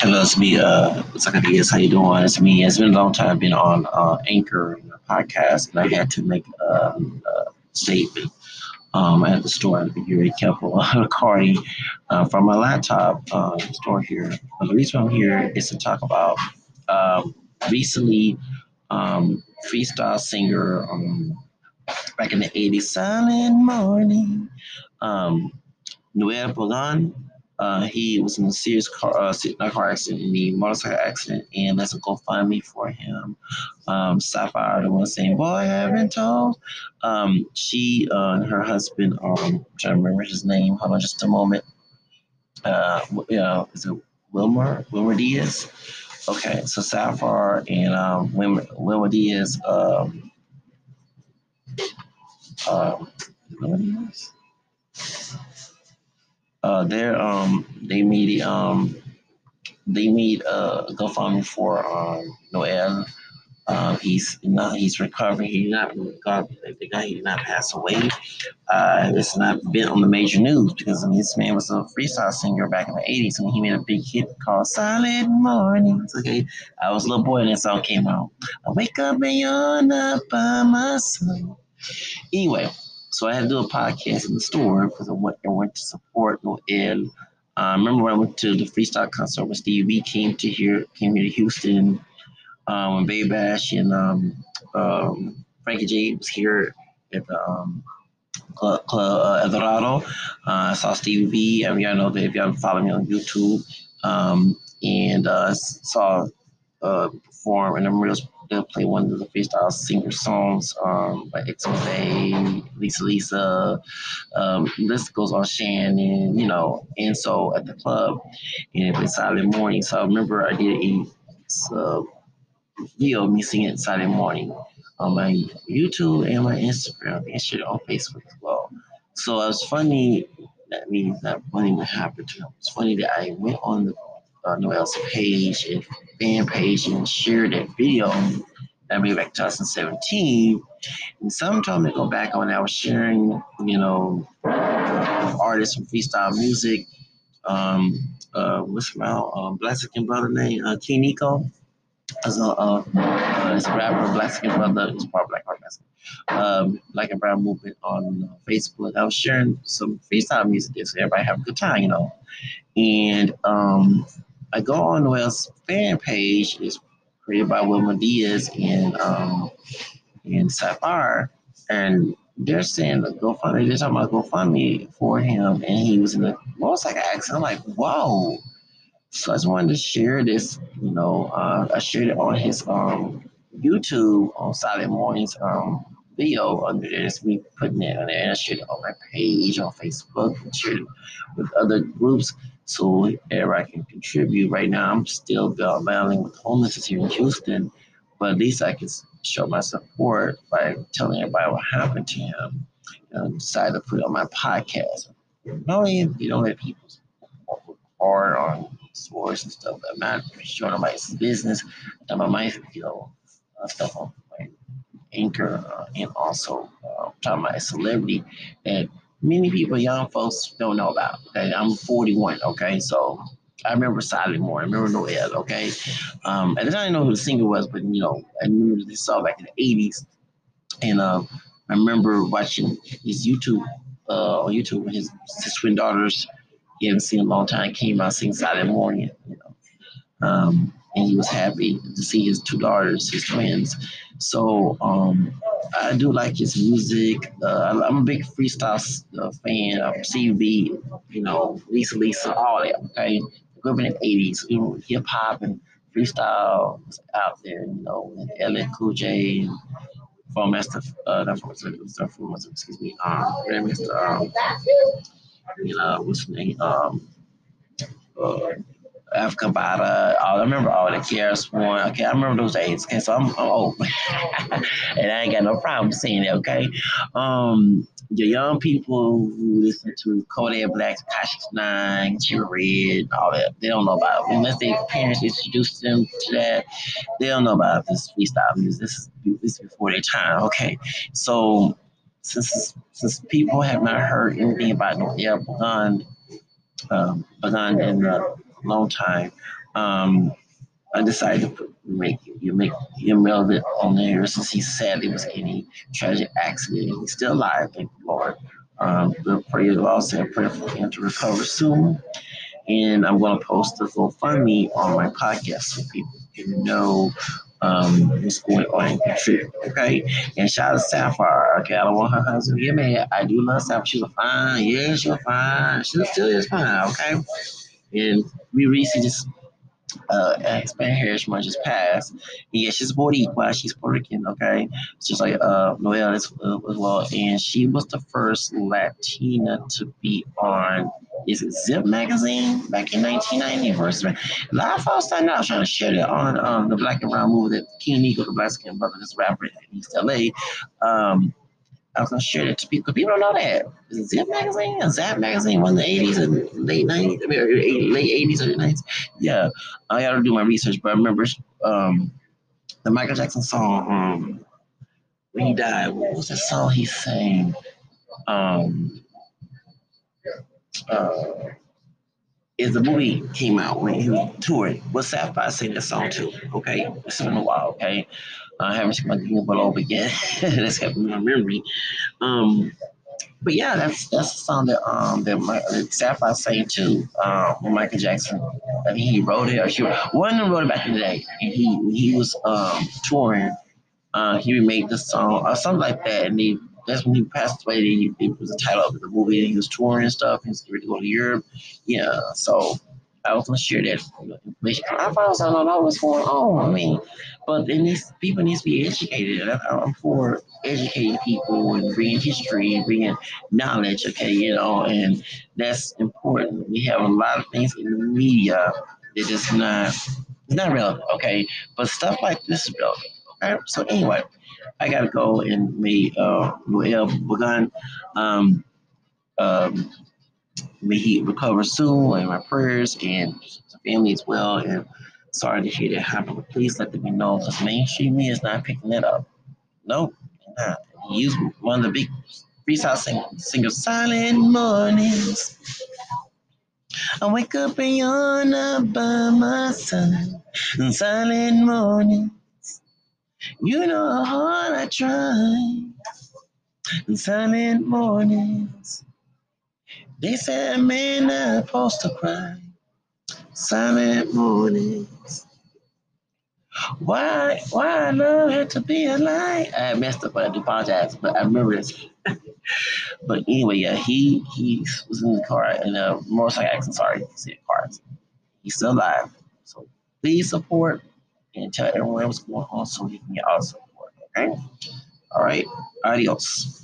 Hello, it's me, uh, Zacarias. How you doing? It's me. It's been a long time. I've been on uh, Anchor podcast, and I had to make um, a statement um, at the store. Be very careful recording uh, from my laptop uh, store here. But the reason I'm here is to talk about um, recently um, freestyle singer um, back in the 80s, Silent Morning, um, Noel. Uh, he was in a serious car, uh, not car accident, in the motorcycle accident, and let's go for him. Um, Safire, the one saying, "Boy, I haven't told." Um, she uh, and her husband, um, I'm trying to remember his name. Hold on, just a moment. Uh, yeah, is it Wilmer? Wilmer Diaz. Okay, so Safire and um, Wilmer, Wilmer Diaz. Um, um, Wilmer Diaz uh, they're um they made um they made a GoFundMe for um Noel. Uh, he's not he's recovering. He not God the guy he did not pass away. Uh, it's not been on the major news because I mean, this man was a freestyle singer back in the '80s and he made a big hit called "Silent Mornings." Okay, I was a little boy and that song came out. I wake up and you're not by my side. Anyway, so I had to do a podcast in the store because I went, I went to support Noel. Uh, I remember when I went to the freestyle concert with Stevie came to here, came here to Houston, um, when Baby Bash and um, um, Frankie J was here at the um, Club, Club uh, Eldorado. Uh, I saw Stevie B. I mean, I know that if y'all follow me on YouTube, um, and uh, saw uh, perform, and I remember they'll play one of the freestyle singer songs um, by XMA, Lisa Lisa, um, list goes on Shannon, you know. And so at the club, and it was Silent Morning. So I remember I did a uh, video me singing Silent Morning on my YouTube and my Instagram and shit on Facebook as well. So it was funny. That means that funny what happened to him. It's funny that I went on the uh, Noel's page and fan page and shared that video that made back 2017. And sometime to go back on, I was sharing, you know, uh, artists from freestyle music. Um, uh, what's my um, Black Second brother name? Uh, King Nico. As a, uh, uh, as a rapper, Black Second brother is part of Black Heart um, Black and Brown movement on uh, Facebook. I was sharing some freestyle music there so everybody have a good time, you know. And um, I go on Noel's fan page. It's created by Wilmer Diaz and um, and Safire, and they're saying the GoFundMe. They're talking about GoFundMe for him, and he was in a motorcycle accident. I'm like, whoa. So I just wanted to share this. You know, uh, I shared it on his um, YouTube on Silent Mornings um, video under there. It's me putting it on there, and I shared it on my page on Facebook, and shared it with other groups so everybody can contribute. Right now, I'm still battling with homelessness here in Houston, but at least I can show my support by telling everybody what happened to him. And decided to put it on my podcast. Not only you don't let people record on source and stuff, I'm not showing nobody's business. And my mind, you know, uh, stuff on my anchor uh, and also uh, talking about a celebrity that many people, young folks, don't know about. Okay, I'm 41. Okay, so I remember Silent Morning. I remember Noel. Okay, um, at the time I didn't know who the singer was, but you know, I remember this song back in the 80s, and uh, I remember watching his YouTube uh, on YouTube when his, his twin daughters he hadn't seen in a long time came out singing Silent Morning. You know, um, and he was happy to see his two daughters, his twins. So um, I do like his music. Uh, I'm a big freestyle uh, fan of CB, you know, Lisa Lisa, all that. Okay, up in the '80s, you know, hip hop and freestyle was out there, you know, and LL Cool J, and from Master, uh, from from excuse me, um. Um, you know, what's his name, um, uh, Afrika Bambaataa. I remember all the KRS One. Okay, I remember those days. Okay, so I'm, I'm old, and I ain't got no problem seeing it. Okay, um, the young people who listen to Kodak Black, Tekashi Nine, Red, all that, they don't know about it. Unless their parents introduced them to that, they don't know about this freestyle music. This is this is before their time. Okay, so since since people have not heard anything about Noel Pagan, um, Pagan and uh, long time. Um, I decided to make you make him relevant on there since he sadly was in a tragic accident. He's still alive, thank the Lord. Um, we'll pray also pray for him to recover soon. And I'm going to post the GoFundMe on my podcast so people can know um, what's going on contribute. Okay. And shout out to Safire. Okay. I don't want her husband to get mad. I do love Safire. She's a fine. Yeah, she's fine. She still is fine. Okay. And we recently just uh, expand Harris Munch just passed. Yeah, she's Boricua. She's Puerto Rican, okay? Just like uh, Noel as, uh, as well. And she was the first Latina to be on, is it Zip magazine back in 1990? First, a lot of folks I trying to share it on um, the Black and Brown movie that King Nico, the black skin brother, this rapper in East LA. Um, I was gonna share that to people. People don't know that. Zip magazine, Zap magazine, one of the eighties and late nineties, I mean, late eighties, early nineties. Yeah, I got to do my research, but I remember um, the Michael Jackson song. Um, when he died, what was the song he sang? Um, uh, is the movie came out when he touring. Was Safire sing that song too? Okay, it's been a while. Okay, I haven't seen my game below again. That's in my memory. Um, but yeah, that's that's the song that um that, my, Safire sang too. Um, Michael Jackson, I think he wrote it or she one of them wrote it back in the day, and he he was um touring. Uh, he remade the song or something like that, and he that's when he passed away. He, it was the title of the movie, and he was touring and stuff. He was ready to go to Europe. Yeah, so I was gonna share that information. I found I don't know what's going on. I mean, but it needs people need to be educated. I'm for educating people and bringing history and bringing knowledge. Okay, you know, and that's important. We have a lot of things in the media that is not it's not relevant. Okay, but stuff like this is relevant. Okay, so anyway, I gotta go and meet uh, Noel Pagan. Um, um, may he recover soon and my prayers and family as well. And sorry to hear that happen, but please let me know because mainstream media is not picking it up. Nope, not. He's one of the big freestyle singers, singers Silent Mornings. I wake up and yawn up by my side. Silent mornings. You know how hard I try. Silent mornings. They said men are supposed to cry. Silent mornings. Why, why I love had to be a lie? I messed up, I do apologize, but I remember this. but anyway, yeah, he he was in the car in a motorcycle accident. Sorry, he car. He's still alive. So please support and tell everyone what's going on so he can get all support. Okay. All right. Adios.